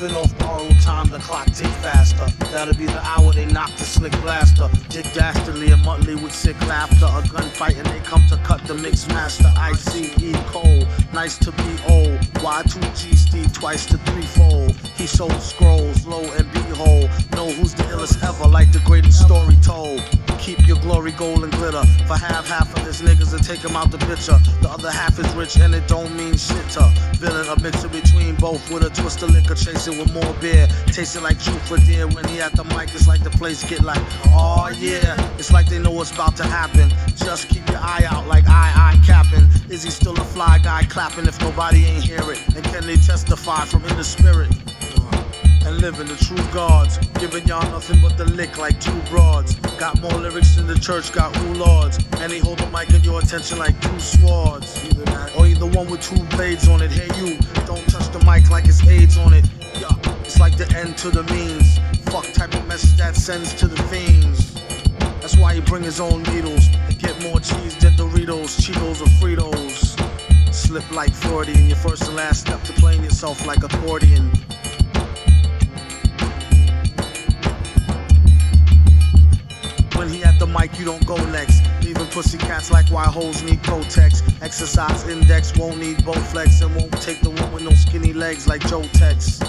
Living off borrowed time, the clock tick faster. That'll be the hour they knock the slick blaster. Dick Dastardly and Muttley with sick laughter. A gunfight and they come to cut the mix master. ICE Cole, nice to be old. Y2G Steve, twice to threefold. He sold scrolls, low and behold. Know who's the glory gold and glitter. For half half of his niggas and take him out the picture. The other half is rich and it don't mean shit to. Villain a mixer between both with a twist of liquor, chasing with more beer. Tasting like truth for dear. When he at the mic, it's like the place get like, oh yeah. It's like they know what's about to happen. Just keep your eye out like I, I capping. Is he still a fly guy clapping if nobody ain't hear it? And can they testify from in the spirit? And living the true gods. Giving y'all nothing but the lick like two broads. Got more lyrics than the church got who lords. And they hold the mic in your attention like two swords. Either or either one with two blades on it. Hey you, don't touch the mic like it's AIDS on it. Yeah, it's like the end to the means. Fuck type of message that sends to the fiends. That's why he bring his own needles and get more cheese than Doritos, Cheetos, or Fritos. Slip like Freudian, your first and last step to playing yourself like a accordion. Mic, you don't go next. Even pussy cats like why hoes need Protex. Exercise index won't need Bowflex and won't take the one with no skinny legs like Joe Tex.